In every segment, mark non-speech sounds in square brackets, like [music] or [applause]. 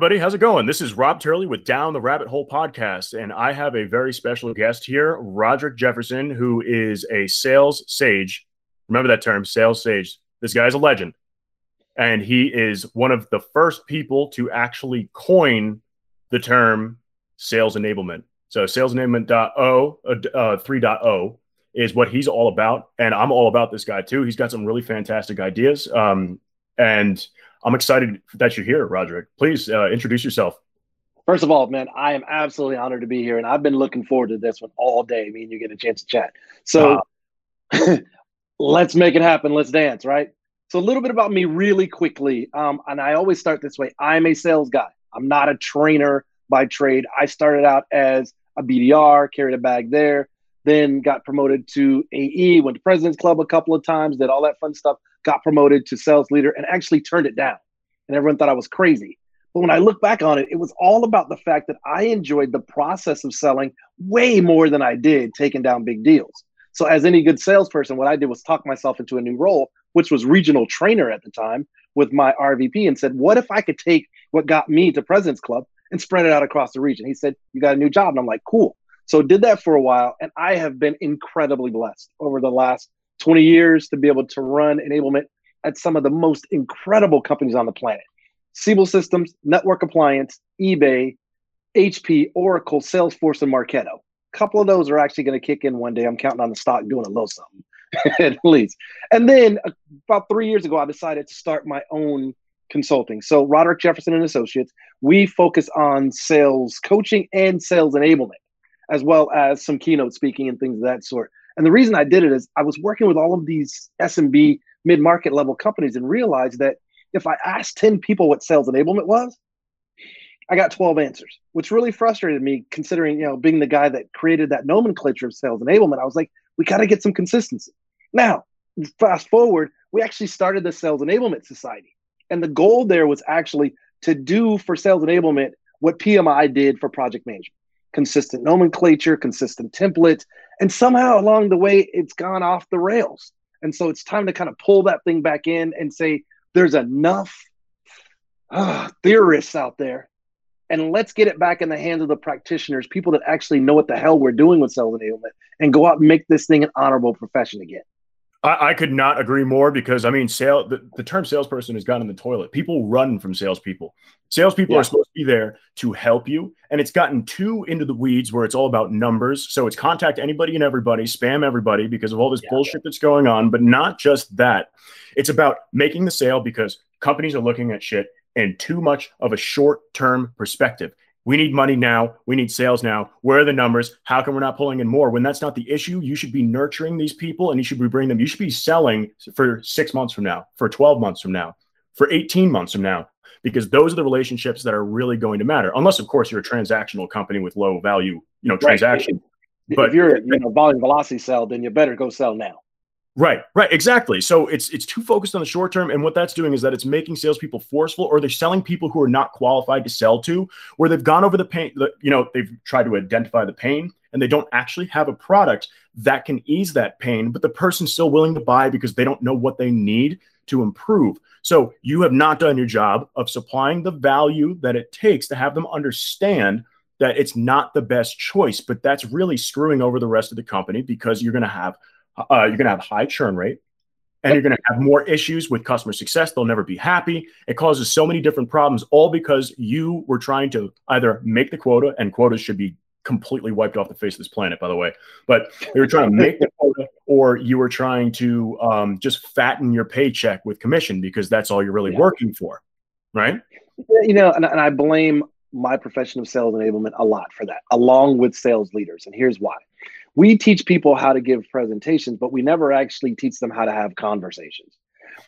everybody. How's it going? This is Rob Turley with Down the Rabbit Hole podcast, and I have a very special guest here, Roderick Jefferson, who is a sales sage. Remember that term, sales sage. This guy's a legend, and he is one of the first people to actually coin the term sales enablement. So, sales enablement.o, uh, uh, 3.0 is what he's all about, and I'm all about this guy too. He's got some really fantastic ideas, um, and I'm excited that you're here, Roderick. Please uh, introduce yourself. First of all, man, I am absolutely honored to be here, and I've been looking forward to this one all day. Me and you get a chance to chat. So [laughs] let's make it happen. Let's dance, right? So a little bit about me, really quickly, um, and I always start this way. I'm a sales guy. I'm not a trainer by trade. I started out as a BDR, carried a bag there, then got promoted to AE, went to President's Club a couple of times, did all that fun stuff got promoted to sales leader and actually turned it down. And everyone thought I was crazy. But when I look back on it, it was all about the fact that I enjoyed the process of selling way more than I did taking down big deals. So, as any good salesperson, what I did was talk myself into a new role, which was regional trainer at the time with my RVP, and said, What if I could take what got me to President's Club and spread it out across the region? He said, You got a new job. And I'm like, Cool. So, did that for a while. And I have been incredibly blessed over the last 20 years to be able to run enablement at some of the most incredible companies on the planet. Siebel Systems, Network Appliance, eBay, HP, Oracle, Salesforce, and Marketo. A couple of those are actually going to kick in one day. I'm counting on the stock doing a little something [laughs] at least. And then uh, about three years ago, I decided to start my own consulting. So Roderick Jefferson and Associates, we focus on sales coaching and sales enablement, as well as some keynote speaking and things of that sort. And the reason I did it is I was working with all of these SMB mid market level companies and realized that if I asked 10 people what sales enablement was, I got 12 answers, which really frustrated me considering, you know, being the guy that created that nomenclature of sales enablement. I was like, we got to get some consistency. Now, fast forward, we actually started the Sales Enablement Society. And the goal there was actually to do for sales enablement what PMI did for project management consistent nomenclature, consistent template, and somehow along the way it's gone off the rails. And so it's time to kind of pull that thing back in and say there's enough uh, theorists out there and let's get it back in the hands of the practitioners, people that actually know what the hell we're doing with sales enablement, and go out and make this thing an honorable profession again. I, I could not agree more because I mean, sale the, the term salesperson has gone in the toilet. People run from salespeople. Salespeople yeah. are supposed to be there to help you, and it's gotten too into the weeds where it's all about numbers. So it's contact anybody and everybody, spam everybody because of all this yeah. bullshit that's going on. But not just that. It's about making the sale because companies are looking at shit in too much of a short term perspective. We need money now. We need sales now. Where are the numbers? How come we're not pulling in more? When that's not the issue, you should be nurturing these people and you should be bringing them. You should be selling for six months from now, for 12 months from now, for 18 months from now, because those are the relationships that are really going to matter. Unless, of course, you're a transactional company with low value, you know, transaction. Right. But if you're, you know, volume velocity sell, then you better go sell now. Right, right, exactly. So it's it's too focused on the short term, and what that's doing is that it's making salespeople forceful, or they're selling people who are not qualified to sell to, where they've gone over the pain. You know, they've tried to identify the pain, and they don't actually have a product that can ease that pain, but the person's still willing to buy because they don't know what they need to improve. So you have not done your job of supplying the value that it takes to have them understand that it's not the best choice, but that's really screwing over the rest of the company because you're going to have uh, you're going to have high churn rate and you're going to have more issues with customer success. They'll never be happy. It causes so many different problems, all because you were trying to either make the quota, and quotas should be completely wiped off the face of this planet, by the way. But you were trying to make the quota, or you were trying to um, just fatten your paycheck with commission because that's all you're really yeah. working for, right? You know, and, and I blame my profession of sales enablement a lot for that, along with sales leaders. And here's why we teach people how to give presentations, but we never actually teach them how to have conversations.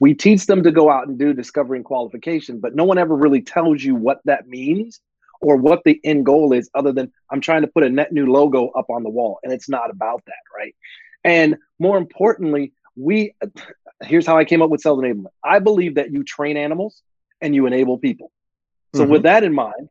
We teach them to go out and do discovery and qualification, but no one ever really tells you what that means or what the end goal is, other than I'm trying to put a net new logo up on the wall. And it's not about that, right? And more importantly, we here's how I came up with sales enablement. I believe that you train animals and you enable people. So, mm-hmm. with that in mind,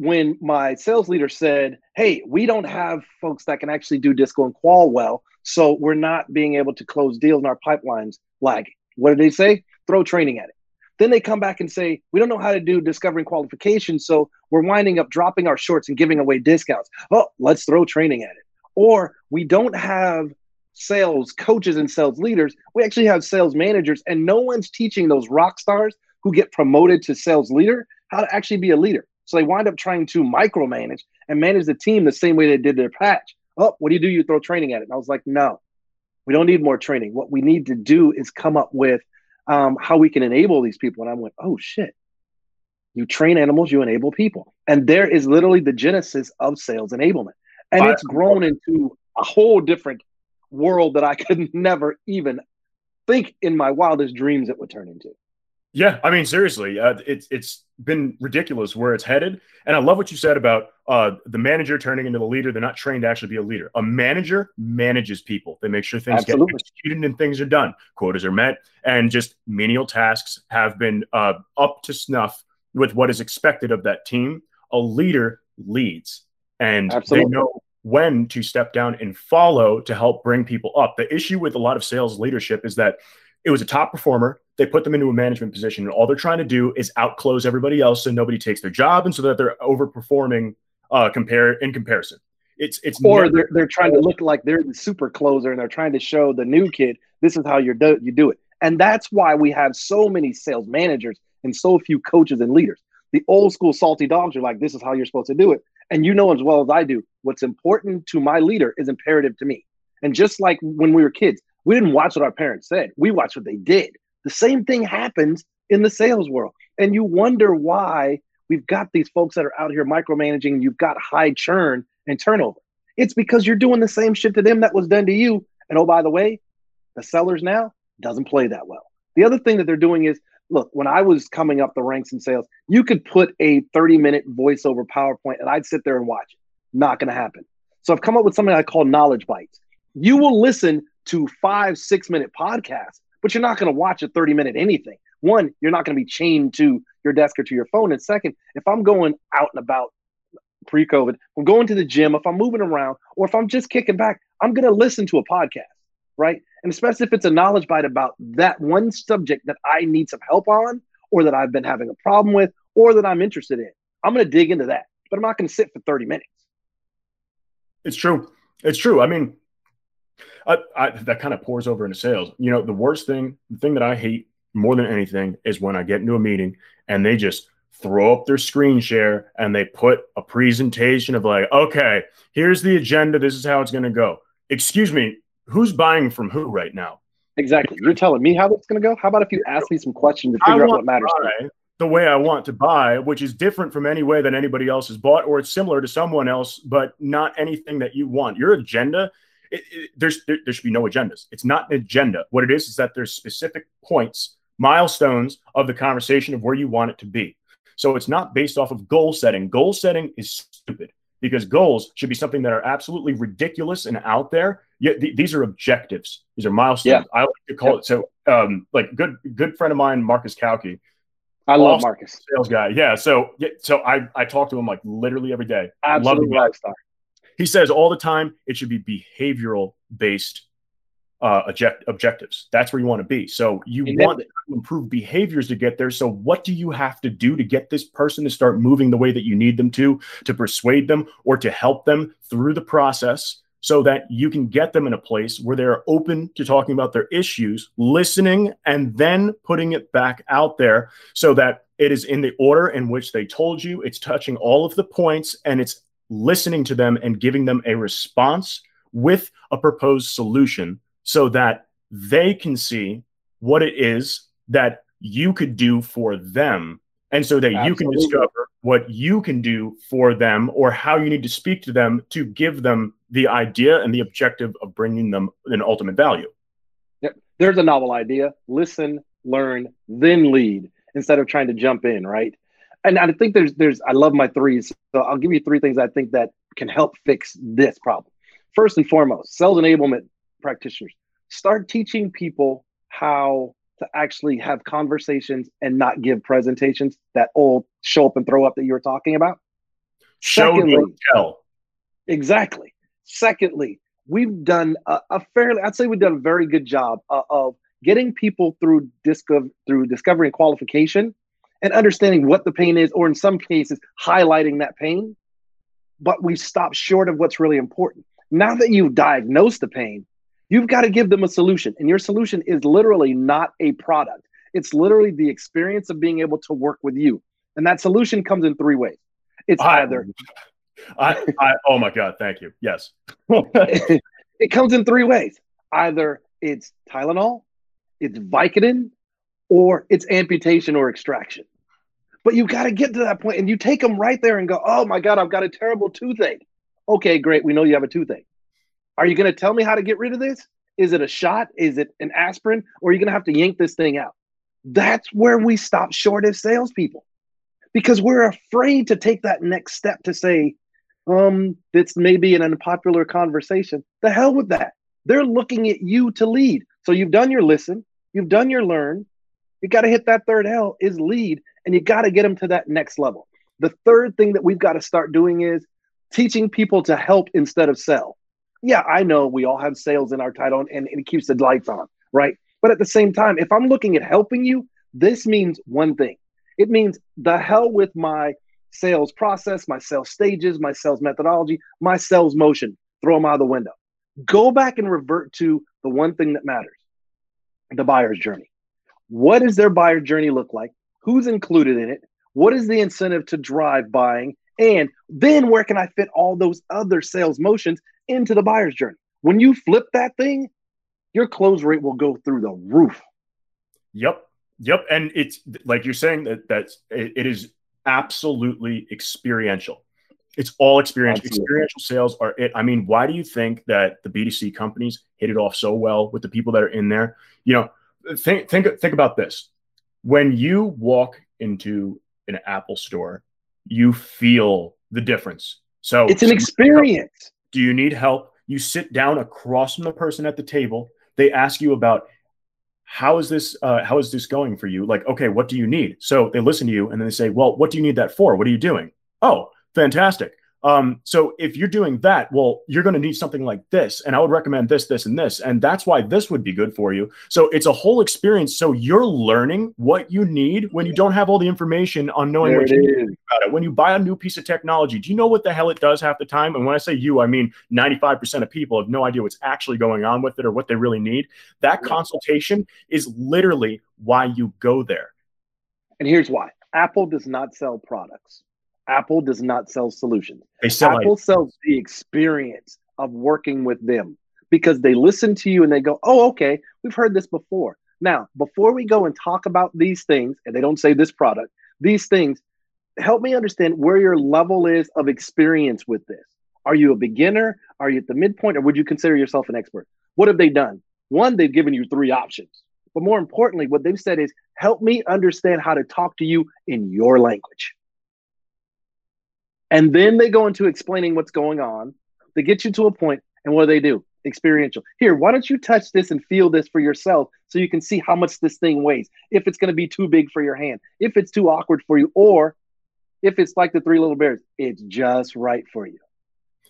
when my sales leader said, Hey, we don't have folks that can actually do disco and qual well, so we're not being able to close deals in our pipelines like, What did they say? Throw training at it. Then they come back and say, we don't know how to do discovering qualifications, So we're winding up dropping our shorts and giving away discounts. Oh, let's throw training at it. Or we don't have sales coaches and sales leaders. We actually have sales managers, and no one's teaching those rock stars who get promoted to sales leader how to actually be a leader. So they wind up trying to micromanage and manage the team the same way they did their patch. Oh, what do you do? You throw training at it. And I was like, no, we don't need more training. What we need to do is come up with um, how we can enable these people. And I went, oh shit. You train animals, you enable people. And there is literally the genesis of sales enablement. And it's grown into a whole different world that I [laughs] could never even think in my wildest dreams it would turn into. Yeah, I mean, seriously, uh, it's it's been ridiculous where it's headed, and I love what you said about uh, the manager turning into the leader. They're not trained to actually be a leader. A manager manages people. They make sure things Absolutely. get executed and things are done, quotas are met, and just menial tasks have been uh, up to snuff with what is expected of that team. A leader leads, and Absolutely. they know when to step down and follow to help bring people up. The issue with a lot of sales leadership is that it was a top performer. They put them into a management position, and all they're trying to do is outclose everybody else, so nobody takes their job, and so that they're overperforming uh, compare in comparison. It's it's or never- they're they're trying to look like they're the super closer, and they're trying to show the new kid this is how you do you do it, and that's why we have so many sales managers and so few coaches and leaders. The old school salty dogs are like, this is how you're supposed to do it, and you know as well as I do, what's important to my leader is imperative to me. And just like when we were kids, we didn't watch what our parents said. We watched what they did. The same thing happens in the sales world. And you wonder why we've got these folks that are out here micromanaging, you've got high churn and turnover. It's because you're doing the same shit to them that was done to you. And oh, by the way, the sellers now doesn't play that well. The other thing that they're doing is look, when I was coming up the ranks in sales, you could put a 30 minute voiceover PowerPoint and I'd sit there and watch it. Not going to happen. So I've come up with something I call knowledge bites. You will listen to five, six minute podcasts, but you're not going to watch a 30 minute anything. One, you're not going to be chained to your desk or to your phone. And second, if I'm going out and about pre COVID, I'm going to the gym, if I'm moving around, or if I'm just kicking back, I'm going to listen to a podcast, right? And especially if it's a knowledge bite about that one subject that I need some help on, or that I've been having a problem with, or that I'm interested in. I'm going to dig into that, but I'm not going to sit for 30 minutes. It's true. It's true. I mean, I, I, that kind of pours over into sales. You know, the worst thing, the thing that I hate more than anything is when I get into a meeting and they just throw up their screen share and they put a presentation of like, okay, here's the agenda. This is how it's going to go. Excuse me, who's buying from who right now? Exactly. You're telling me how it's going to go. How about if you ask me some questions to figure out what matters? the way I want to buy, which is different from any way that anybody else has bought, or it's similar to someone else, but not anything that you want. Your agenda it, it, there's there, there should be no agendas. It's not an agenda. What it is is that there's specific points, milestones of the conversation of where you want it to be. So it's not based off of goal setting. Goal setting is stupid because goals should be something that are absolutely ridiculous and out there. Yet th- these are objectives. These are milestones. Yeah. I like to call yeah. it so. Um, like good good friend of mine, Marcus Cauchi. I love Marcus, sales guy. Yeah. So yeah. So I I talk to him like literally every day. Absolutely love him he says all the time it should be behavioral based uh, object- objectives. That's where you want to be. So you and want to improve behaviors to get there. So what do you have to do to get this person to start moving the way that you need them to, to persuade them or to help them through the process so that you can get them in a place where they're open to talking about their issues, listening, and then putting it back out there so that it is in the order in which they told you, it's touching all of the points, and it's listening to them and giving them a response with a proposed solution so that they can see what it is that you could do for them and so that Absolutely. you can discover what you can do for them or how you need to speak to them to give them the idea and the objective of bringing them an ultimate value. Yep. There's a novel idea. Listen, learn, then lead instead of trying to jump in, right? And I think there's there's I love my threes. So I'll give you three things I think that can help fix this problem. First and foremost, sales enablement practitioners start teaching people how to actually have conversations and not give presentations that old show up and throw up that you were talking about. Show Secondly, tell. Exactly. Secondly, we've done a, a, fairly, I'd say we've done a very good job uh, of getting people through disco- through discovery and qualification and understanding what the pain is, or in some cases, highlighting that pain. But we stop short of what's really important. Now that you've diagnosed the pain, you've got to give them a solution. And your solution is literally not a product, it's literally the experience of being able to work with you. And that solution comes in three ways. It's I, either. I, I, oh my God, thank you. Yes. [laughs] it comes in three ways. Either it's Tylenol, it's Vicodin, or it's amputation or extraction. But you got to get to that point and you take them right there and go, oh my God, I've got a terrible toothache. Okay, great. We know you have a toothache. Are you going to tell me how to get rid of this? Is it a shot? Is it an aspirin? Or are you going to have to yank this thing out? That's where we stop short as salespeople because we're afraid to take that next step to say, um, this may be an unpopular conversation. The hell with that. They're looking at you to lead. So you've done your listen, you've done your learn. You got to hit that third L is lead, and you got to get them to that next level. The third thing that we've got to start doing is teaching people to help instead of sell. Yeah, I know we all have sales in our title and, and it keeps the lights on, right? But at the same time, if I'm looking at helping you, this means one thing it means the hell with my sales process, my sales stages, my sales methodology, my sales motion. Throw them out the window. Go back and revert to the one thing that matters the buyer's journey. What does their buyer journey look like? Who's included in it? What is the incentive to drive buying? And then where can I fit all those other sales motions into the buyer's journey? When you flip that thing, your close rate will go through the roof. Yep. Yep, and it's like you're saying that that's it, it is absolutely experiential. It's all experience. Absolutely. Experiential sales are it. I mean, why do you think that the B2C companies hit it off so well with the people that are in there? You know, think think think about this. When you walk into an Apple store, you feel the difference. So it's an experience. Do you need help? You sit down across from the person at the table. They ask you about how is this uh, how is this going for you like okay what do you need so they listen to you and then they say well what do you need that for what are you doing oh fantastic um, so if you're doing that, well, you're going to need something like this. And I would recommend this, this, and this. And that's why this would be good for you. So it's a whole experience. So you're learning what you need when you don't have all the information on knowing there what you need about it. When you buy a new piece of technology, do you know what the hell it does half the time? And when I say you, I mean 95% of people have no idea what's actually going on with it or what they really need. That consultation is literally why you go there. And here's why Apple does not sell products. Apple does not sell solutions. Apple like- sells the experience of working with them because they listen to you and they go, "Oh, okay, we've heard this before." Now, before we go and talk about these things, and they don't say this product, these things, help me understand where your level is of experience with this. Are you a beginner? Are you at the midpoint, or would you consider yourself an expert? What have they done? One, they've given you three options. But more importantly, what they've said is, help me understand how to talk to you in your language. And then they go into explaining what's going on. They get you to a point, and what do they do? Experiential. Here, why don't you touch this and feel this for yourself so you can see how much this thing weighs? If it's going to be too big for your hand, if it's too awkward for you, or if it's like the three little bears, it's just right for you.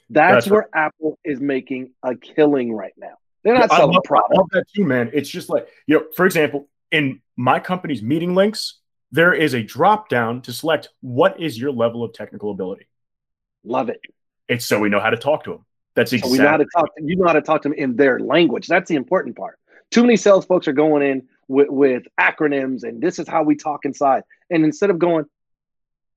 That's, That's where right. Apple is making a killing right now. They're not selling I love, I love that too, man. It's just like, you know, for example, in my company's meeting links, there is a drop down to select what is your level of technical ability. Love it. It's so we know how to talk to them. That's exactly. So we know how to talk. To, you know how to talk to them in their language. That's the important part. Too many sales folks are going in with, with acronyms and this is how we talk inside. And instead of going,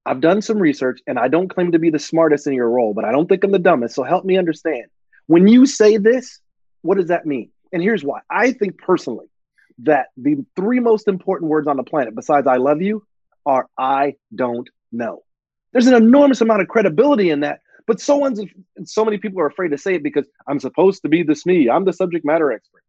I've done some research and I don't claim to be the smartest in your role, but I don't think I'm the dumbest. So help me understand. When you say this, what does that mean? And here's why. I think personally that the three most important words on the planet, besides I love you, are I don't know. There's an enormous amount of credibility in that, but so so many people are afraid to say it because I'm supposed to be this me. I'm the subject matter expert.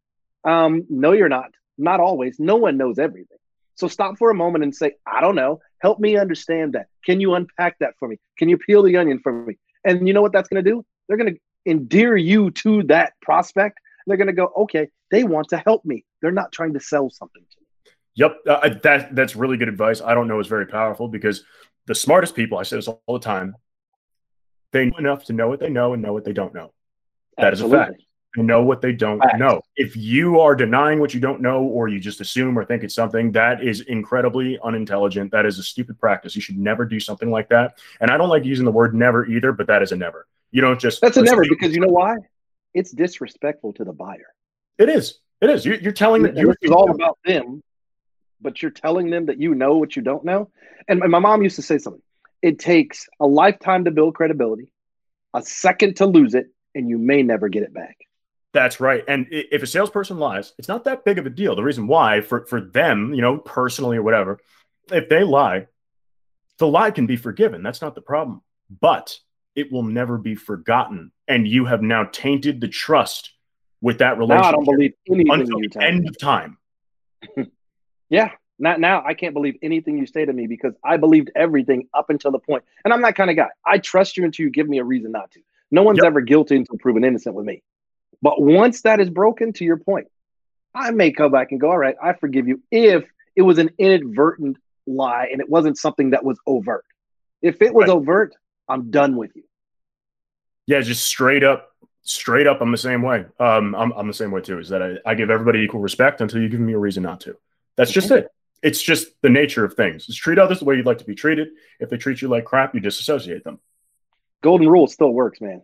Um, no, you're not. Not always. No one knows everything. So stop for a moment and say, I don't know. Help me understand that. Can you unpack that for me? Can you peel the onion for me? And you know what that's going to do? They're going to endear you to that prospect. They're going to go, okay, they want to help me. They're not trying to sell something to me. Yep, uh, that that's really good advice. I don't know is very powerful because the smartest people, I say this all the time, they know enough to know what they know and know what they don't know. That Absolutely. is a fact. They know what they don't Fact. know. If you are denying what you don't know, or you just assume or think it's something, that is incredibly unintelligent. That is a stupid practice. You should never do something like that. And I don't like using the word never either, but that is a never. You don't just. That's a never because you know why? It's disrespectful to the buyer. It is. It is. You're, you're telling that you're all about them, but you're telling them that you know what you don't know. And my mom used to say something. It takes a lifetime to build credibility, a second to lose it, and you may never get it back. That's right. And if a salesperson lies, it's not that big of a deal. The reason why, for, for them, you know, personally or whatever, if they lie, the lie can be forgiven. That's not the problem. But it will never be forgotten. And you have now tainted the trust with that relationship. Now I don't believe anything until the end of time. [laughs] yeah. Not now. I can't believe anything you say to me because I believed everything up until the point. And I'm that kind of guy. I trust you until you give me a reason not to. No one's yep. ever guilty until proven innocent with me. But once that is broken, to your point, I may come back and go, all right, I forgive you if it was an inadvertent lie and it wasn't something that was overt. If it was right. overt, I'm done with you. Yeah, just straight up, straight up. I'm the same way. Um, I'm, I'm the same way too. Is that I, I give everybody equal respect until you give me a reason not to. That's just it. It's just the nature of things. Just treat others the way you'd like to be treated. If they treat you like crap, you disassociate them. Golden rule still works, man.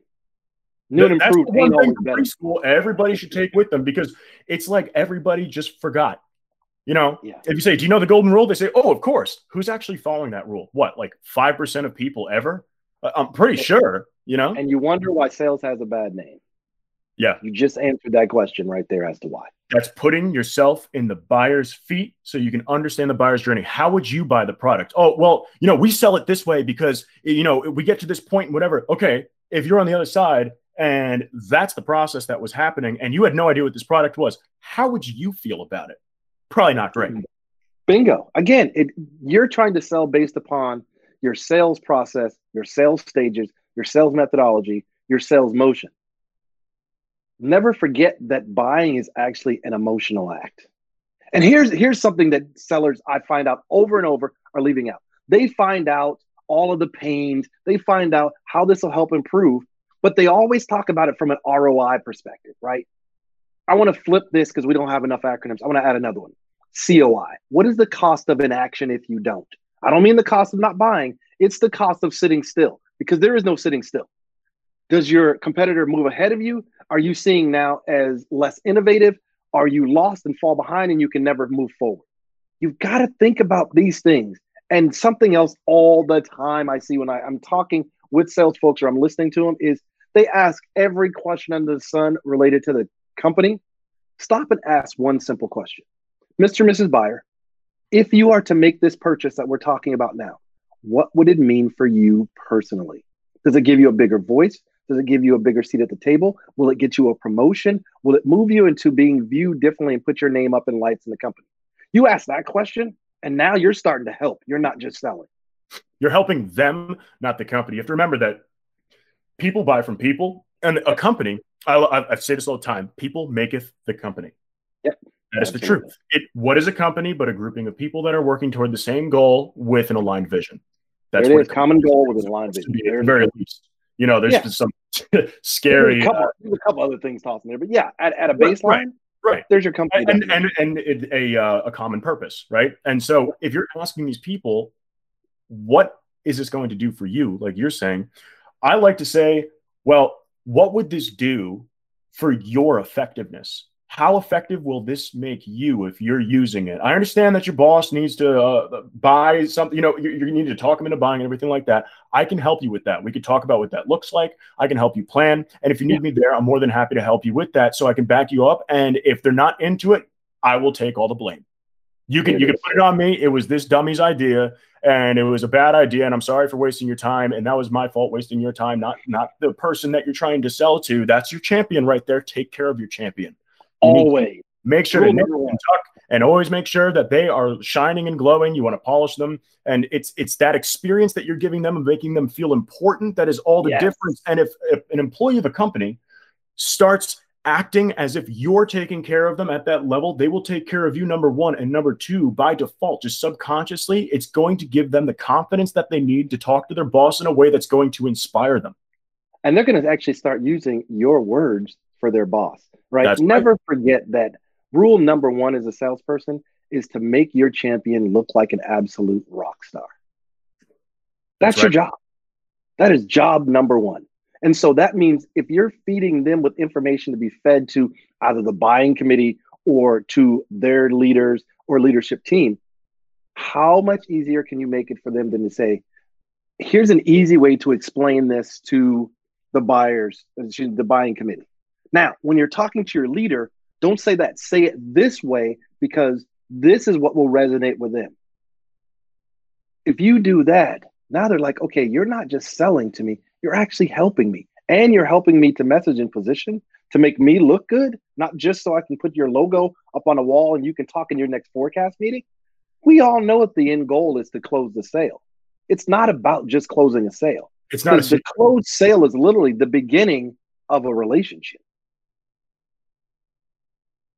New and improved ain't always better. Preschool, everybody should take with them because it's like everybody just forgot. You know, yeah. if you say, "Do you know the golden rule?" They say, "Oh, of course." Who's actually following that rule? What, like five percent of people ever? I'm pretty sure. You know, and you wonder why sales has a bad name. Yeah, you just answered that question right there as to why. That's putting yourself in the buyer's feet so you can understand the buyer's journey. How would you buy the product? Oh, well, you know, we sell it this way because you know we get to this point and whatever. Okay, if you're on the other side and that's the process that was happening and you had no idea what this product was how would you feel about it probably not great mm-hmm. bingo again it, you're trying to sell based upon your sales process your sales stages your sales methodology your sales motion never forget that buying is actually an emotional act and here's here's something that sellers i find out over and over are leaving out they find out all of the pains they find out how this will help improve but they always talk about it from an ROI perspective, right? I want to flip this because we don't have enough acronyms. I want to add another one. COI. What is the cost of inaction if you don't? I don't mean the cost of not buying, it's the cost of sitting still because there is no sitting still. Does your competitor move ahead of you? Are you seeing now as less innovative? Are you lost and fall behind and you can never move forward? You've got to think about these things. And something else all the time I see when I, I'm talking with sales folks or I'm listening to them is they ask every question under the sun related to the company. Stop and ask one simple question Mr. and Mrs. Buyer, if you are to make this purchase that we're talking about now, what would it mean for you personally? Does it give you a bigger voice? Does it give you a bigger seat at the table? Will it get you a promotion? Will it move you into being viewed differently and put your name up in lights in the company? You ask that question, and now you're starting to help. You're not just selling. You're helping them, not the company. You have to remember that people buy from people, and a company. I, I, I say this all the time: people maketh the company. Yep. That is the truth. It, what is a company but a grouping of people that are working toward the same goal with an aligned vision? That's it is common goal with an aligned vision. Very least, you know, there's yeah. some [laughs] scary. There's a, couple, uh, there's a couple other things tossed in there, but yeah, at, at a baseline, right, right. There's your company, and and, and, and a uh, a common purpose, right? And so, if you're asking these people, what is this going to do for you? Like you're saying, I like to say well, what would this do for your effectiveness? How effective will this make you if you're using it? I understand that your boss needs to uh, buy something, you know, you, you need to talk them into buying and everything like that. I can help you with that. We could talk about what that looks like. I can help you plan. And if you need yeah. me there, I'm more than happy to help you with that so I can back you up. And if they're not into it, I will take all the blame. You can you can put it on me. It was this dummy's idea, and it was a bad idea, and I'm sorry for wasting your time. And that was my fault wasting your time, not not the person that you're trying to sell to. That's your champion right there. Take care of your champion. Always make sure to nip and tuck, and always make sure that they are shining and glowing. You want to polish them, and it's it's that experience that you're giving them and making them feel important that is all the yes. difference. And if, if an employee of a company starts acting as if you're taking care of them at that level, they will take care of you, number one. And number two, by default, just subconsciously, it's going to give them the confidence that they need to talk to their boss in a way that's going to inspire them. And they're going to actually start using your words for their boss, right? That's Never forget that rule number one as a salesperson is to make your champion look like an absolute rock star. That's, That's your job. That is job number one. And so that means if you're feeding them with information to be fed to either the buying committee or to their leaders or leadership team, how much easier can you make it for them than to say, here's an easy way to explain this to the buyers, the buying committee. Now, when you're talking to your leader, don't say that. Say it this way because this is what will resonate with them. If you do that, now they're like, okay, you're not just selling to me, you're actually helping me. And you're helping me to message in position to make me look good, not just so I can put your logo up on a wall and you can talk in your next forecast meeting. We all know that the end goal is to close the sale. It's not about just closing a sale. It's not a the closed sale is literally the beginning of a relationship.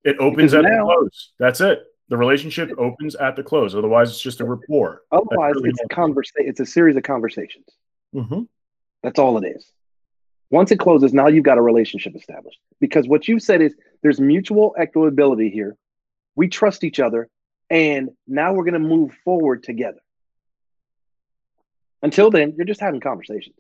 It opens Because at now- the close. That's it. The relationship opens at the close. Otherwise, it's just a rapport. Otherwise, really it's a conversation. It's a series of conversations. Mhm. That's all it is. Once it closes, now you've got a relationship established. Because what you've said is there's mutual equitability here. We trust each other, and now we're going to move forward together. Until then, you're just having conversations.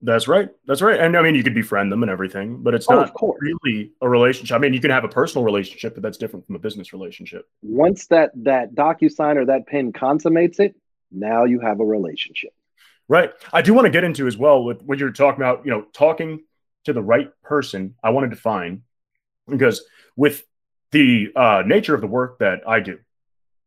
That's right. That's right. And I mean, you could befriend them and everything, but it's Oh, not course. really a relationship. I mean, you can have a personal relationship, but that's different from a business relationship. Once that that DocuSign or that pen consummates it, now you have a relationship. Right. I do want to get into as well with what you're talking about, you know, talking to the right person. I want to define because with the uh, nature of the work that I do,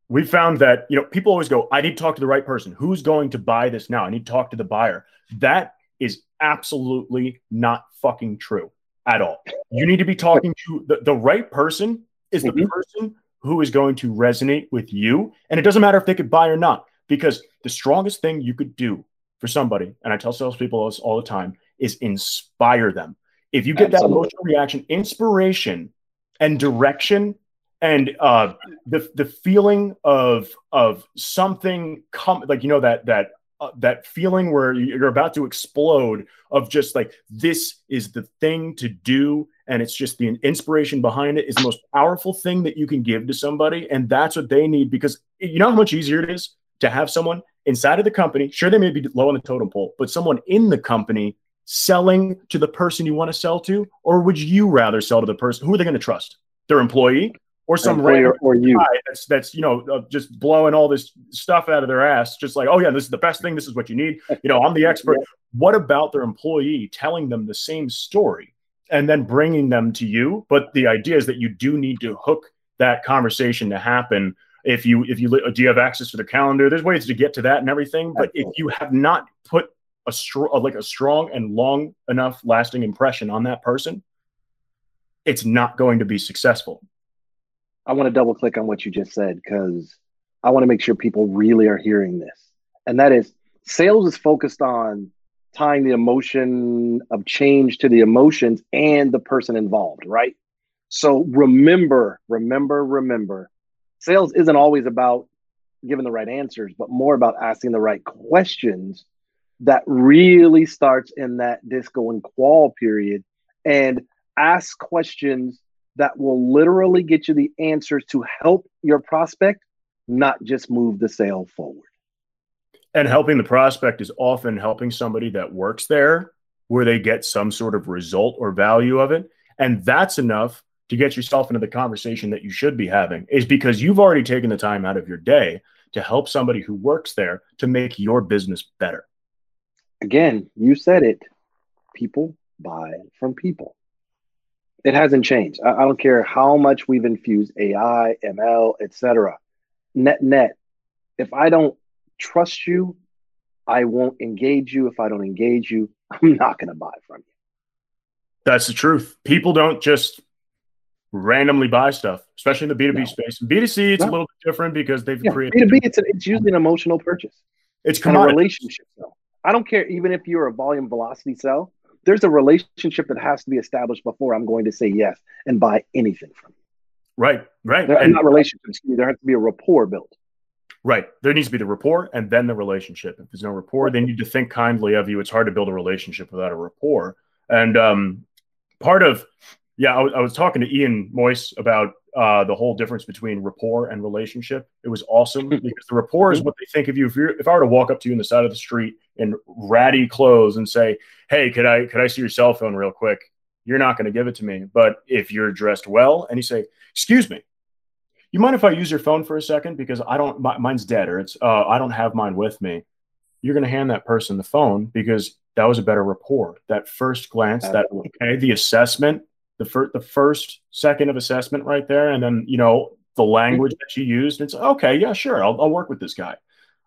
we found that, you know, people always go, I need to talk to the right person. Who's going to buy this now? I need to talk to the buyer. That is absolutely not fucking true at all. You need to be talking to the, the right person is the Mhm. person who is going to resonate with you. And it doesn't matter if they could buy or not, because the strongest thing you could do for somebody, and I tell salespeople this all the time, is inspire them. If you get that emotional reaction, inspiration and direction and uh the the feeling of of something come like you know that that uh, that feeling where you're about to explode of just like this is the thing to do and it's just the inspiration behind it is the most powerful thing that you can give to somebody and that's what they need because you know how much easier it is to have someone inside of the company sure they may be low on the totem pole but someone in the company selling to the person you want to sell to or would you rather sell to the person who are they going to trust? Their employee or some random or you. guy that's that's you know uh, just blowing all this stuff out of their ass just like oh yeah this is the best thing. This is what you need. You know i'm the expert. Yeah. what about their employee telling them the same story and then bringing them to you? But the idea is that you do need to hook that conversation to happen if you if you do you have access to the calendar? There's ways to get to that and everything but if you have not put a strong like a strong and long enough lasting impression on that person it's not going to be successful I want to double click on what you just said because I want to make sure people really are hearing this. And that is sales is focused on tying the emotion of change to the emotions and the person involved, right? So remember, remember, remember, sales isn't always about giving the right answers, but more about asking the right questions that really starts in that disco and qual period and ask questions that will literally get you the answers to help your prospect, not just move the sale forward. And helping the prospect is often helping somebody that works there where they get some sort of result or value of it. And that's enough to get yourself into the conversation that you should be having, is because you've already taken the time out of your day to help somebody who works there to make your business better. Again, you said it. People buy from people. It hasn't changed. I, I don't care how much we've infused AI, ML, etc. Net net. If I don't trust you, I won't engage you. If I don't engage you, [laughs] I'm not going to buy from you. That's the truth. People don't just randomly buy stuff, especially in the B2B No. space. In B2C, it's a little bit different because they've Yeah, created B2B, it's, a, it's usually an emotional purchase. it's a commodity. relationship though. I don't care even if you're a volume velocity sell. There's a relationship that has to be established before I'm going to say yes and buy anything from you. Right, right. There, And- not relationship, excuse me, there has to be a rapport built. Right. There needs to be the rapport and then the relationship. If there's no rapport, they need to think kindly of you. It's hard to build a relationship without a rapport. And um, part of, Yeah, I, I was talking to Ian Moyse about uh, the whole difference between rapport and relationship. It was awesome [laughs] because the rapport is what they think of you. If you if I were to walk up to you on the side of the street in ratty clothes and say, "Hey, could I could I see your cell phone real quick?" You're not going to give it to me. But if you're dressed well and you say, "Excuse me, you mind if I use your phone for a second because I don't my, mine's dead or it's uh, I don't have mine with me," you're going to hand that person the phone because that was a better rapport. That first glance, that okay, the assessment the first the first second of assessment right there, and then you know the language that you used. It's okay, yeah, sure, I'll, I'll work with this guy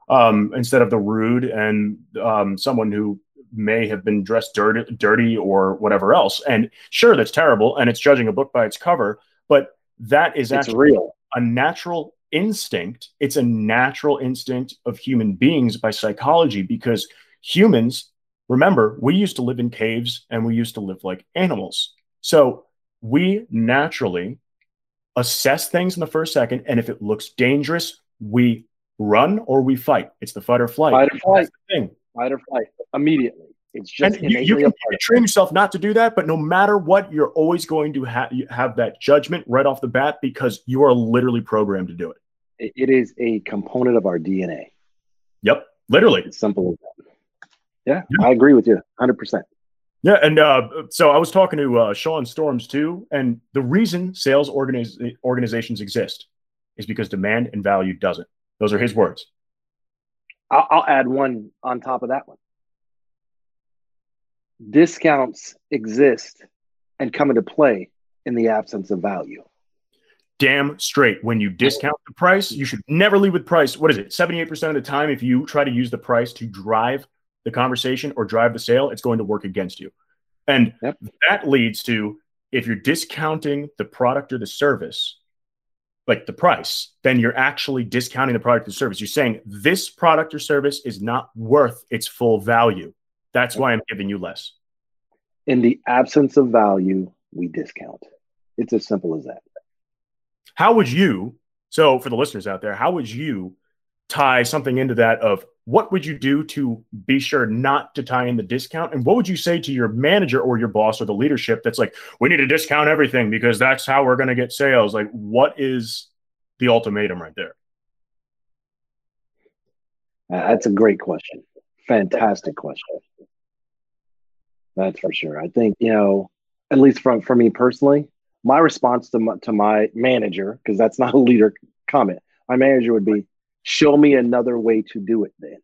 um, instead of the rude and um, someone who may have been dressed dirty, dirty or whatever else. And sure, that's terrible, and it's judging a book by its cover, but that is it's actually real. a natural instinct. It's a natural instinct of human beings by psychology because humans, remember, we used to live in caves and we used to live like animals. So we naturally assess things in the first second, and if it looks dangerous, we run or we fight. It's the fight or flight. Fight or flight. thing. Fight or flight immediately. It's just and you, you can train yourself not to do that, but no matter what, you're always going to ha- have that judgment right off the bat because you are literally programmed to do it. It is a component of our DNA. Yep, literally. It's simple as that. Yeah, yeah. I agree with you 100%. Yeah, and uh, so I was talking to uh, Sean Storms too, and the reason sales organiz- organizations exist is because demand and value doesn't. Those are his words. I'll, I'll add one on top of that one. Discounts exist and come into play in the absence of value. Damn straight. When you discount the price, you should never lead with price. What is it? 78% of the time, if you try to use the price to drive the conversation or drive the sale, it's going to work against you. And yep. that leads to if you're discounting the product or the service, like the price, then you're actually discounting the product or service. You're saying this product or service is not worth its full value. That's why I'm giving you less. In the absence of value, we discount. It's as simple as that. How would you, so for the listeners out there, how would you tie something into that of what would you do to be sure not to tie in the discount? And what would you say to your manager or your boss or the leadership that's like we need to discount everything because that's how we're going to get sales. Like what is the ultimatum right there? Uh, that's a great question. Fantastic question. That's for sure. I think you know at least from for me personally my response to my, to my manager because that's not a leader comment my manager would be Show me another way to do it then.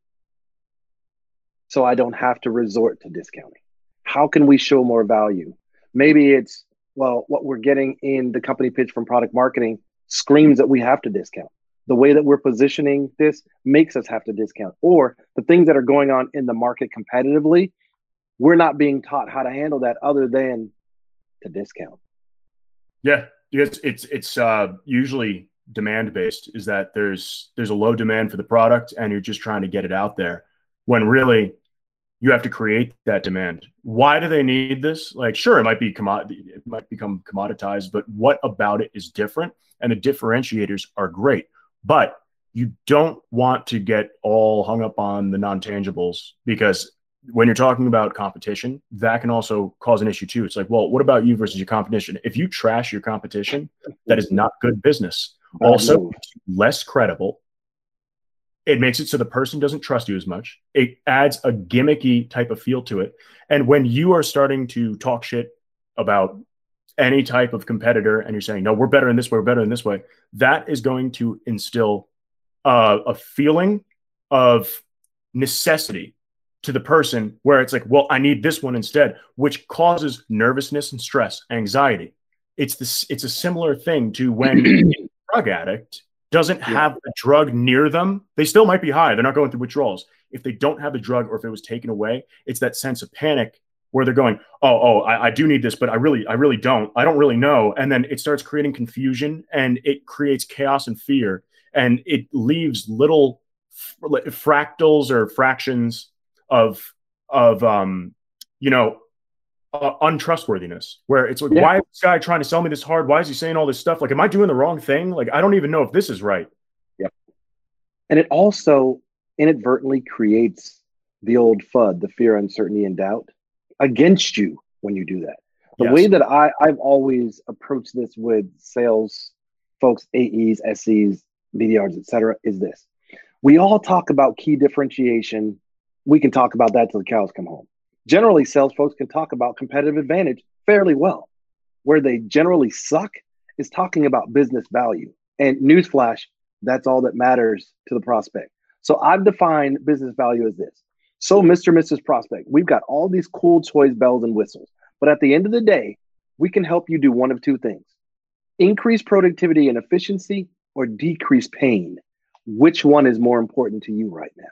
So I don't have to resort to discounting. How can we show more value? Maybe it's, well, what we're getting in the company pitch from product marketing screams that we have to discount. The way that we're positioning this makes us have to discount. Or the things that are going on in the market competitively, we're not being taught how to handle that other than to discount. Yeah, it's it's it's uh, usually demand based is that there's there's a low demand for the product and you're just trying to get it out there when really you have to create that demand why do they need this like sure it might be commodity it might become commoditized but what about it is different and the differentiators are great but you don't want to get all hung up on the non-tangibles because when you're talking about competition, that can also cause an issue too. It's like, well, what about you versus your competition? If you trash your competition, that is not good business also less credible. It makes it so the person doesn't trust you as much. It adds a gimmicky type of feel to it. And when you are starting to talk shit about any type of competitor and you're saying, no, we're better in this way, we're better in this way, that is going to instill uh, a feeling of necessity to the person where it's like, well, I need this one instead, which causes nervousness and stress, anxiety. It's this, it's a similar thing to when [clears throat] drug addict doesn't have a drug near them, they still might be high. They're not going through withdrawals. If they don't have the drug or if it was taken away, it's that sense of panic where they're going, oh, oh, I, I, do need this, but I really, I really don't. I don't really know. And then it starts creating confusion and it creates chaos and fear. And it leaves little fractals or fractions of of um, you know, uh, untrustworthiness where it's like, yeah. why is this guy trying to sell me this hard? Why is he saying all this stuff? Like, am I doing the wrong thing? Like, I don't even know if this is right. Yep. And it also inadvertently creates the old FUD, the fear, uncertainty, and doubt against you when you do that. The Yes. way that I, I've always approached this with sales folks, AEs, SEs, BDRs, etc is this. We all talk about key differentiation. We can talk about that till the cows come home. Generally, sales folks can talk about competitive advantage fairly well. Where they generally suck is talking about business value. And newsflash, that's all that matters to the prospect. So I've defined business value as this. So, Mr. and Mrs. Prospect, we've got all these cool toys, bells, and whistles. But at the end of the day, we can help you do one of two things increase productivity and efficiency or decrease pain. Which one is more important to you right now?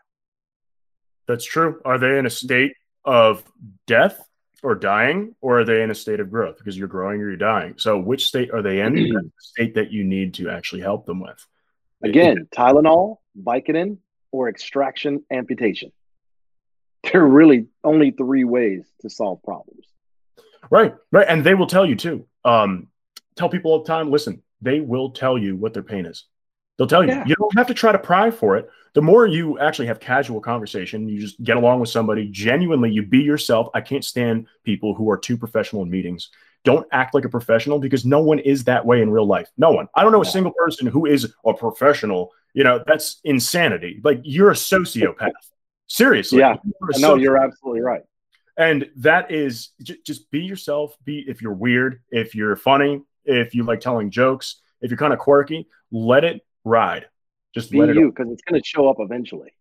That's true. Are they in a state of death or dying, or are they in a state of growth because you're growing or you're dying? So, which state are they in? [clears throat] The state that you need to actually help them with. Again, Tylenol, Vicodin, or extraction amputation. There are really only three ways to solve problems. Right, right. And they will tell you too. Um, tell people all the time listen, they will tell you what their pain is. They'll tell you. Yeah. You don't have to try to pry for it. The more you actually have casual conversation, you just get along with somebody, genuinely, you be yourself. I can't stand people who are too professional in meetings. Don't act like a professional because no one is that way in real life. No one. I don't know a single person who is a professional. You know, that's insanity. Like you're a sociopath. [laughs] Seriously. Yeah, No, you're absolutely right. and that is j- just be yourself be if you're weird if you're funny if you like telling jokes if you're kind of quirky let it ride just Be you because it's going to show up eventually.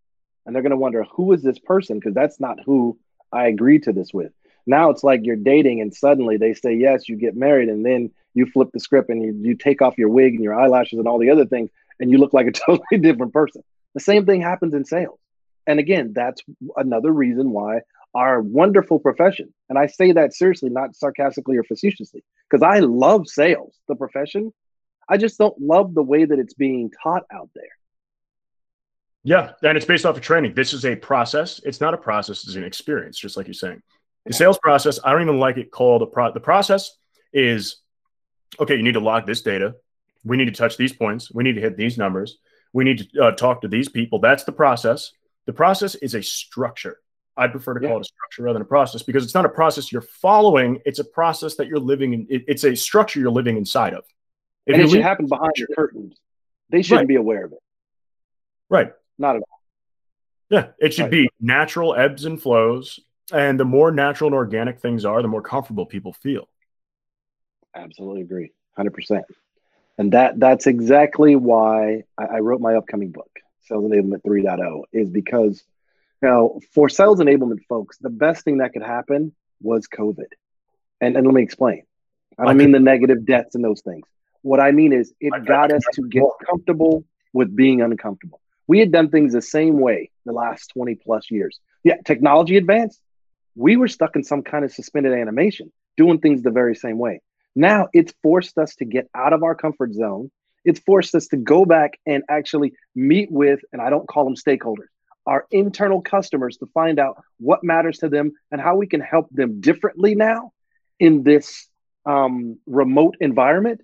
And they're going to wonder, who is this person? Because that's not who I agreed to this with. Now it's like you're dating and suddenly they say yes, you get married, and then you flip the script and you, you take off your wig and your eyelashes and all the other things, and you look like a [laughs] totally different person. The same thing happens in sales. And again, that's another reason why our wonderful profession, and I say that seriously, not sarcastically or facetiously, because I love sales, the profession. I just don't love the way that it's being taught out there. yeah and it's based off of training. This is a process. It's not a process it's an experience just like you're saying. The sales process i don't even like it called a pro the process is okay you need to log this data. We need to touch these points. We need to hit these numbers. We need to uh, talk to these people. That's the process. The process is a structure. I prefer to call Yeah. it a structure rather than a process because it's not a process you're following. It's a process that you're living in it's a structure you're living inside of if and it should happen behind your curtains. They shouldn't Right. be aware of it. right Not at all. Yeah, it should Right. be natural ebbs and flows. And the more natural and organic things are, the more comfortable people feel. Absolutely agree. 100%. And that that's exactly why I, I wrote my upcoming book, Sales Enablement 3.0, is because you know, for sales enablement folks, the best thing that could happen was COVID. And, and let me explain. I don't I mean the negative deaths and those things. What I mean is it got us to get comfortable with being uncomfortable. We had done things the same way the last 20 plus years. Yeah, technology advanced. We were stuck in some kind of suspended animation, doing things the very same way. Now it's forced us to get out of our comfort zone. It's forced us to go back and actually meet with, and I don't call them stakeholders, our internal customers to find out what matters to them and how we can help them differently now in this um, remote environment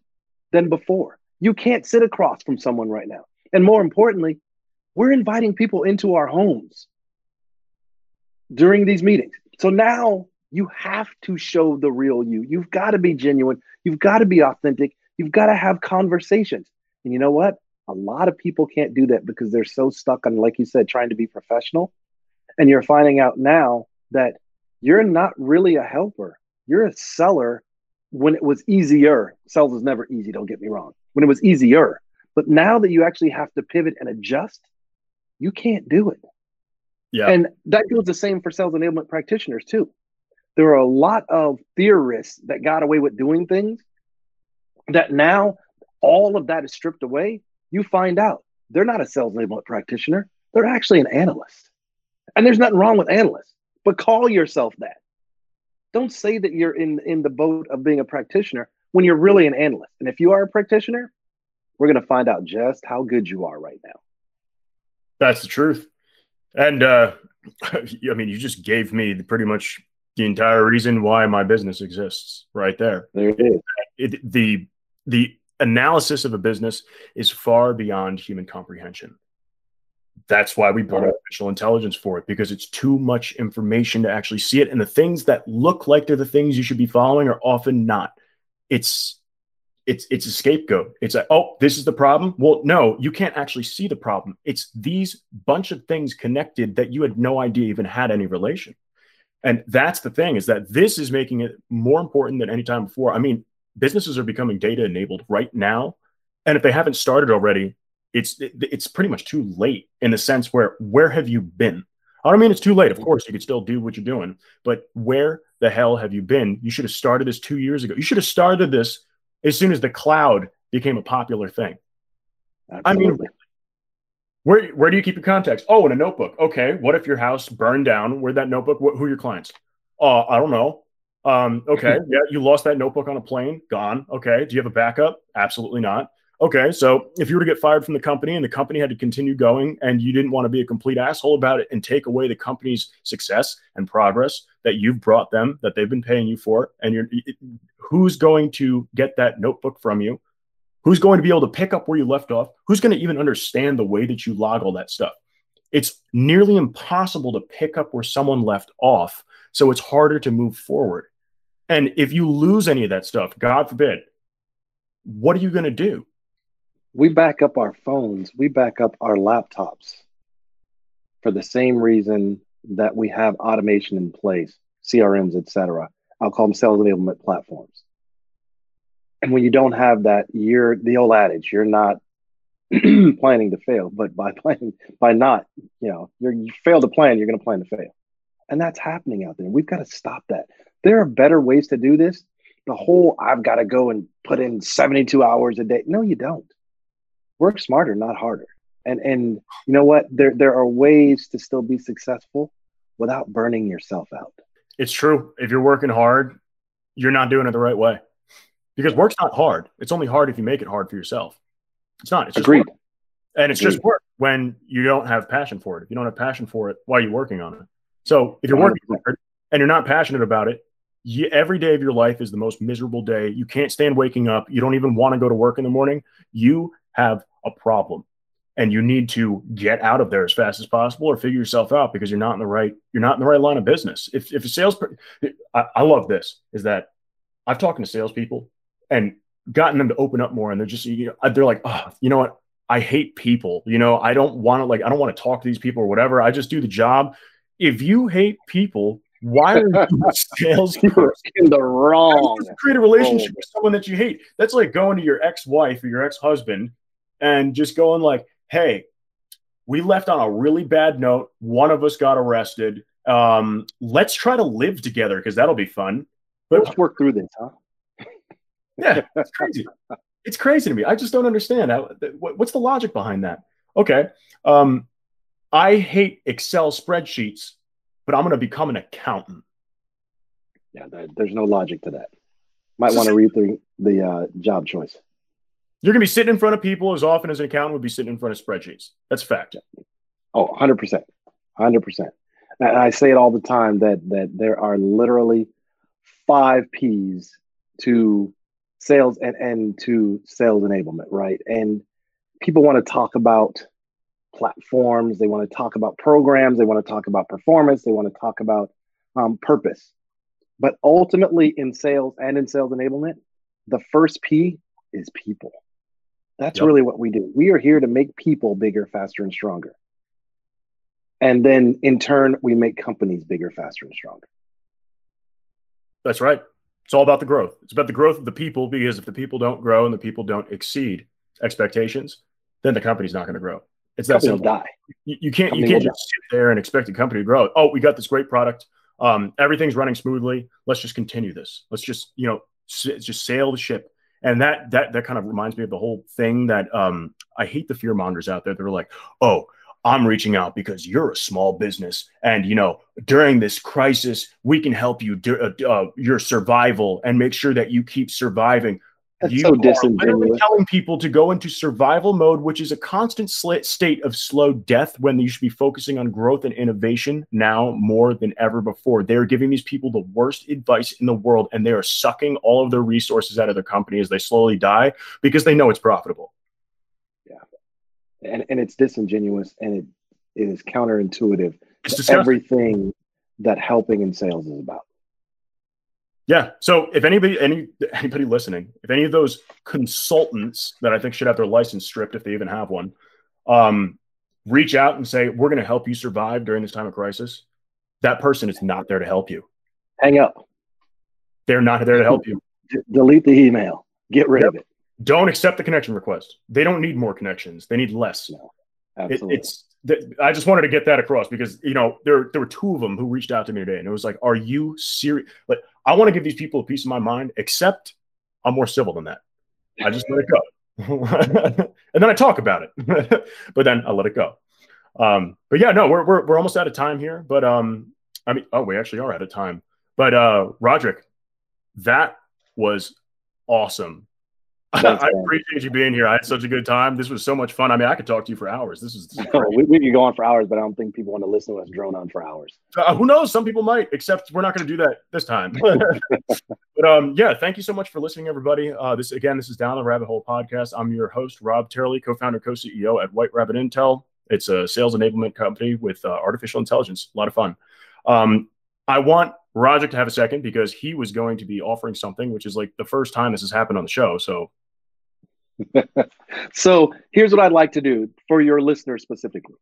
than before. You can't sit across from someone right now. And more importantly, we're inviting people into our homes during these meetings. So now you have to show the real you. You've got to be genuine. You've got to be authentic. You've got to have conversations. And you know what? A lot of people can't do that because they're so stuck on, like you said, trying to be professional. And you're finding out now that you're not really a helper. You're a seller when it was easier. Sales is never easy, don't get me wrong. When it was easier. But now that you actually have to pivot and adjust, you can't do it. Yeah. And that goes the same for sales enablement practitioners too. There are a lot of theorists that got away with doing things that now all of that is stripped away. You find out they're not a sales enablement practitioner. They're actually an analyst. And there's nothing wrong with analysts, but call yourself that. Don't say that you're in, in the boat of being a practitioner when you're really an analyst. And if you are a practitioner, we're going to find out just how good you are right now. That's the truth. And uh, [laughs] I mean, you just gave me the, pretty much the entire reason why my business exists right there. There it is. It, the the analysis of a business is far beyond human comprehension. That's why we built artificial intelligence for it because it's too much information to actually see it. And the things that look like they're the things you should be following are often not. It's it's it's a scapegoat. It's like, oh, this is the problem. Well, no, you can't actually see the problem. It's these bunch of things connected that you had no idea even had any relation. And that's the thing is that this is making it more important than any time before. I mean, businesses are becoming data enabled right now, and if they haven't started already, it's it's pretty much too late in the sense where where have you been? I don't mean it's too late. Of course, you could still do what you're doing, but where the hell have you been? You should have started this two years ago. You should have started this as soon as the cloud became a popular thing. Absolutely. I mean, where where do you keep your contacts? Oh, in a notebook. Okay. What if your house burned down? Where'd that notebook? What, who are your clients? Uh, I don't know. Um, okay. [laughs] yeah, you lost that notebook on a plane. Gone. Okay. Do you have a backup? Absolutely not. Okay, so if you were to get fired from the company and the company had to continue going and you didn't want to be a complete asshole about it and take away the company's success and progress that you've brought them, that they've been paying you for, and you're who's going to get that notebook from you? Who's going to be able to pick up where you left off? Who's going to even understand the way that you log all that stuff? It's nearly impossible to pick up where someone left off. So it's harder to move forward. And if you lose any of that stuff, God forbid, what are you going to do? We back up our phones, we back up our laptops for the same reason that we have automation in place, CRMs, etc. I'll call them sales enablement platforms. And when you don't have that, you're the old adage, you're not [clears throat] planning to fail, but by [laughs] planning, by not, you know, you fail to plan, you're going to plan to fail. And that's happening out there. We've got to stop that. There are better ways to do this. The whole I've got to go and put in 72 hours a day. No, you don't work smarter, not harder. And and you know what? There there are ways to still be successful without burning yourself out. It's true. If you're working hard, you're not doing it the right way. Because work's not hard. It's only hard if you make it hard for yourself. It's not. It's just Agreed. Work. And it's Agreed. just work when you don't have passion for it. If you don't have passion for it, why are you working on it? So if you're 100%. working hard and you're not passionate about it, you, every day of your life is the most miserable day. You can't stand waking up. You don't even want to go to work in the morning. You have a problem. And you need to get out of there as fast as possible or figure yourself out because you're not in the right you're not in the right line of business. If, if a sales I, I love this is that i've talked to salespeople and gotten them to open up more and they're just you know, they're like oh you know what? I hate people. You know i don't want to like i don't want to talk to these people or whatever. I just do the job. If you hate people why are you [laughs] sales You're in the wrong. create a relationship oh. with someone that you hate? That's like going to your ex-wife or your ex-husband and just going like, hey, we left on a really bad note. One of us got arrested. Um, let's try to live together because that'll be fun. But let's work through this, huh? [laughs] yeah, it's crazy. It's crazy to me. I just don't understand. How, what's the logic behind that? Okay. Um, I hate Excel spreadsheets, but I'm going to become an accountant. Yeah, there's no logic to that. Might want to read through the uh, job choice. You're going to be sitting in front of people as often as an accountant would be sitting in front of spreadsheets. That's fact. Oh, 100%. 100%. And I say it all the time that that there are literally five P's to sales and, and to sales enablement, right? And people want to talk about platforms, they want to talk about programs, they want to talk about performance, they want to talk about um, purpose. But ultimately, in sales and in sales enablement, the first P is people. That's yep. really what we do. We are here to make people bigger, faster, and stronger. And then in turn, we make companies bigger, faster, and stronger. That's right. It's all about the growth. It's about the growth of the people because if the people don't grow and the people don't exceed expectations, then the company's not going to grow. It's that simple. Die. You, you can't you can't just sit there and expect a company to grow. Oh, we got this great product. Um, everything's running smoothly. Let's just continue this. Let's just you know s- just sail the ship and that that that kind of reminds me of the whole thing that um, I hate the fear mongers out there. They're like, oh. I'm reaching out because you're a small business, and you know during this crisis, we can help you do uh, uh, your survival and make sure that you keep surviving. That's you so disingenuous. telling people to go into survival mode, which is a constant sl- state of slow death when you should be focusing on growth and innovation now more than ever before. They're giving these people the worst advice in the world, and they are sucking all of their resources out of their company as they slowly die because they know it's profitable. Yeah. And, and it's disingenuous and it it is counterintuitive it's to everything that helping in sales is about. Yeah. So if anybody any anybody listening, if any of those consultants that I think should have their license stripped if they even have one, um, reach out and say, We're gonna help you survive during this time of crisis, that person is not there to help you. Hang up. They're not there to help you. D- delete the email. Get rid yep. of it. Don't accept the connection request. They don't need more connections. They need less. No, absolutely. It, it's I just wanted to get that across because you know there there were two of them who reached out to me today, and it was like, "Are you serious?" Like, I want to give these people a piece of my mind, except I'm more civil than that. I just let it go, [laughs] and then I talk about it, [laughs] but then I let it go. Um, but yeah, no, we're, we're we're almost out of time here. But um, I mean, oh, we actually are out of time. But uh, Roderick, that was awesome. [laughs] I appreciate you being here. I had such a good time. This was so much fun. I mean, I could talk to you for hours. This is, this [laughs] we, we, could go on for hours, but I don't think people want to listen to us drone on for hours. Uh, who knows? Some people might, except we're not going to do that this time. [laughs] but um, yeah, thank you so much for listening, everybody. Uh, this again, this is Down the Rabbit Hole podcast. I'm your host, Rob Turley, co-founder, co-CEO at White Rabbit Intel. It's a sales enablement company with uh, artificial intelligence. A lot of fun. Um, I want Roger to have a second because he was going to be offering something, which is like the first time this has happened on the show. So [laughs] so here's what I'd like to do for your listeners specifically.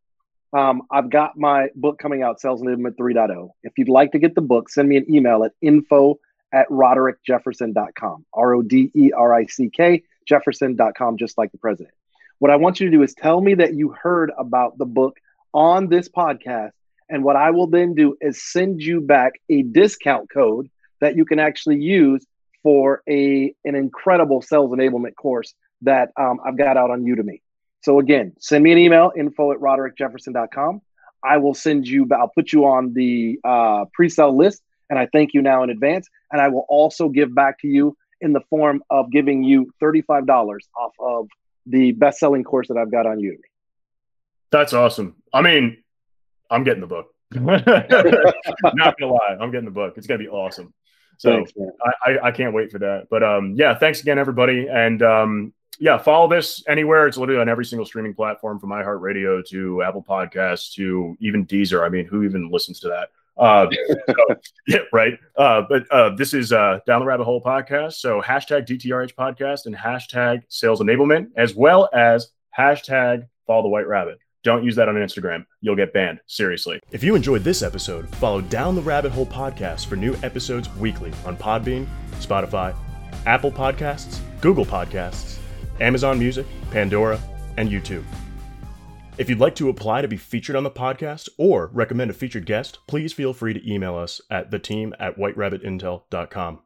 Um, I've got my book coming out, Sales Enablement 3.0. If you'd like to get the book, send me an email at info at roderickjefferson.com, R O D E R I C K, Jefferson.com, just like the president. What I want you to do is tell me that you heard about the book on this podcast. And what I will then do is send you back a discount code that you can actually use for a, an incredible sales enablement course that um, I've got out on Udemy. So again, send me an email, info at roderickjefferson.com. I will send you, I'll put you on the uh, pre-sale list and I thank you now in advance. And I will also give back to you in the form of giving you $35 off of the best-selling course that I've got on Udemy. That's awesome. I mean, I'm getting the book. [laughs] [laughs] Not gonna lie, I'm getting the book. It's gonna be awesome. So thanks, I, I, I can't wait for that. But um, yeah, thanks again, everybody. And um, yeah, follow this anywhere. It's literally on every single streaming platform from iHeartRadio to Apple Podcasts to even Deezer. I mean, who even listens to that? Uh, so, [laughs] yeah, right. Uh, but uh, this is uh, Down the Rabbit Hole podcast. So hashtag DTRH podcast and hashtag sales enablement, as well as hashtag follow the white rabbit. Don't use that on Instagram. You'll get banned. Seriously. If you enjoyed this episode, follow Down the Rabbit Hole podcast for new episodes weekly on Podbean, Spotify, Apple Podcasts, Google Podcasts, Amazon Music, Pandora, and YouTube. If you'd like to apply to be featured on the podcast or recommend a featured guest, please feel free to email us at the team at whiterabbitintel.com.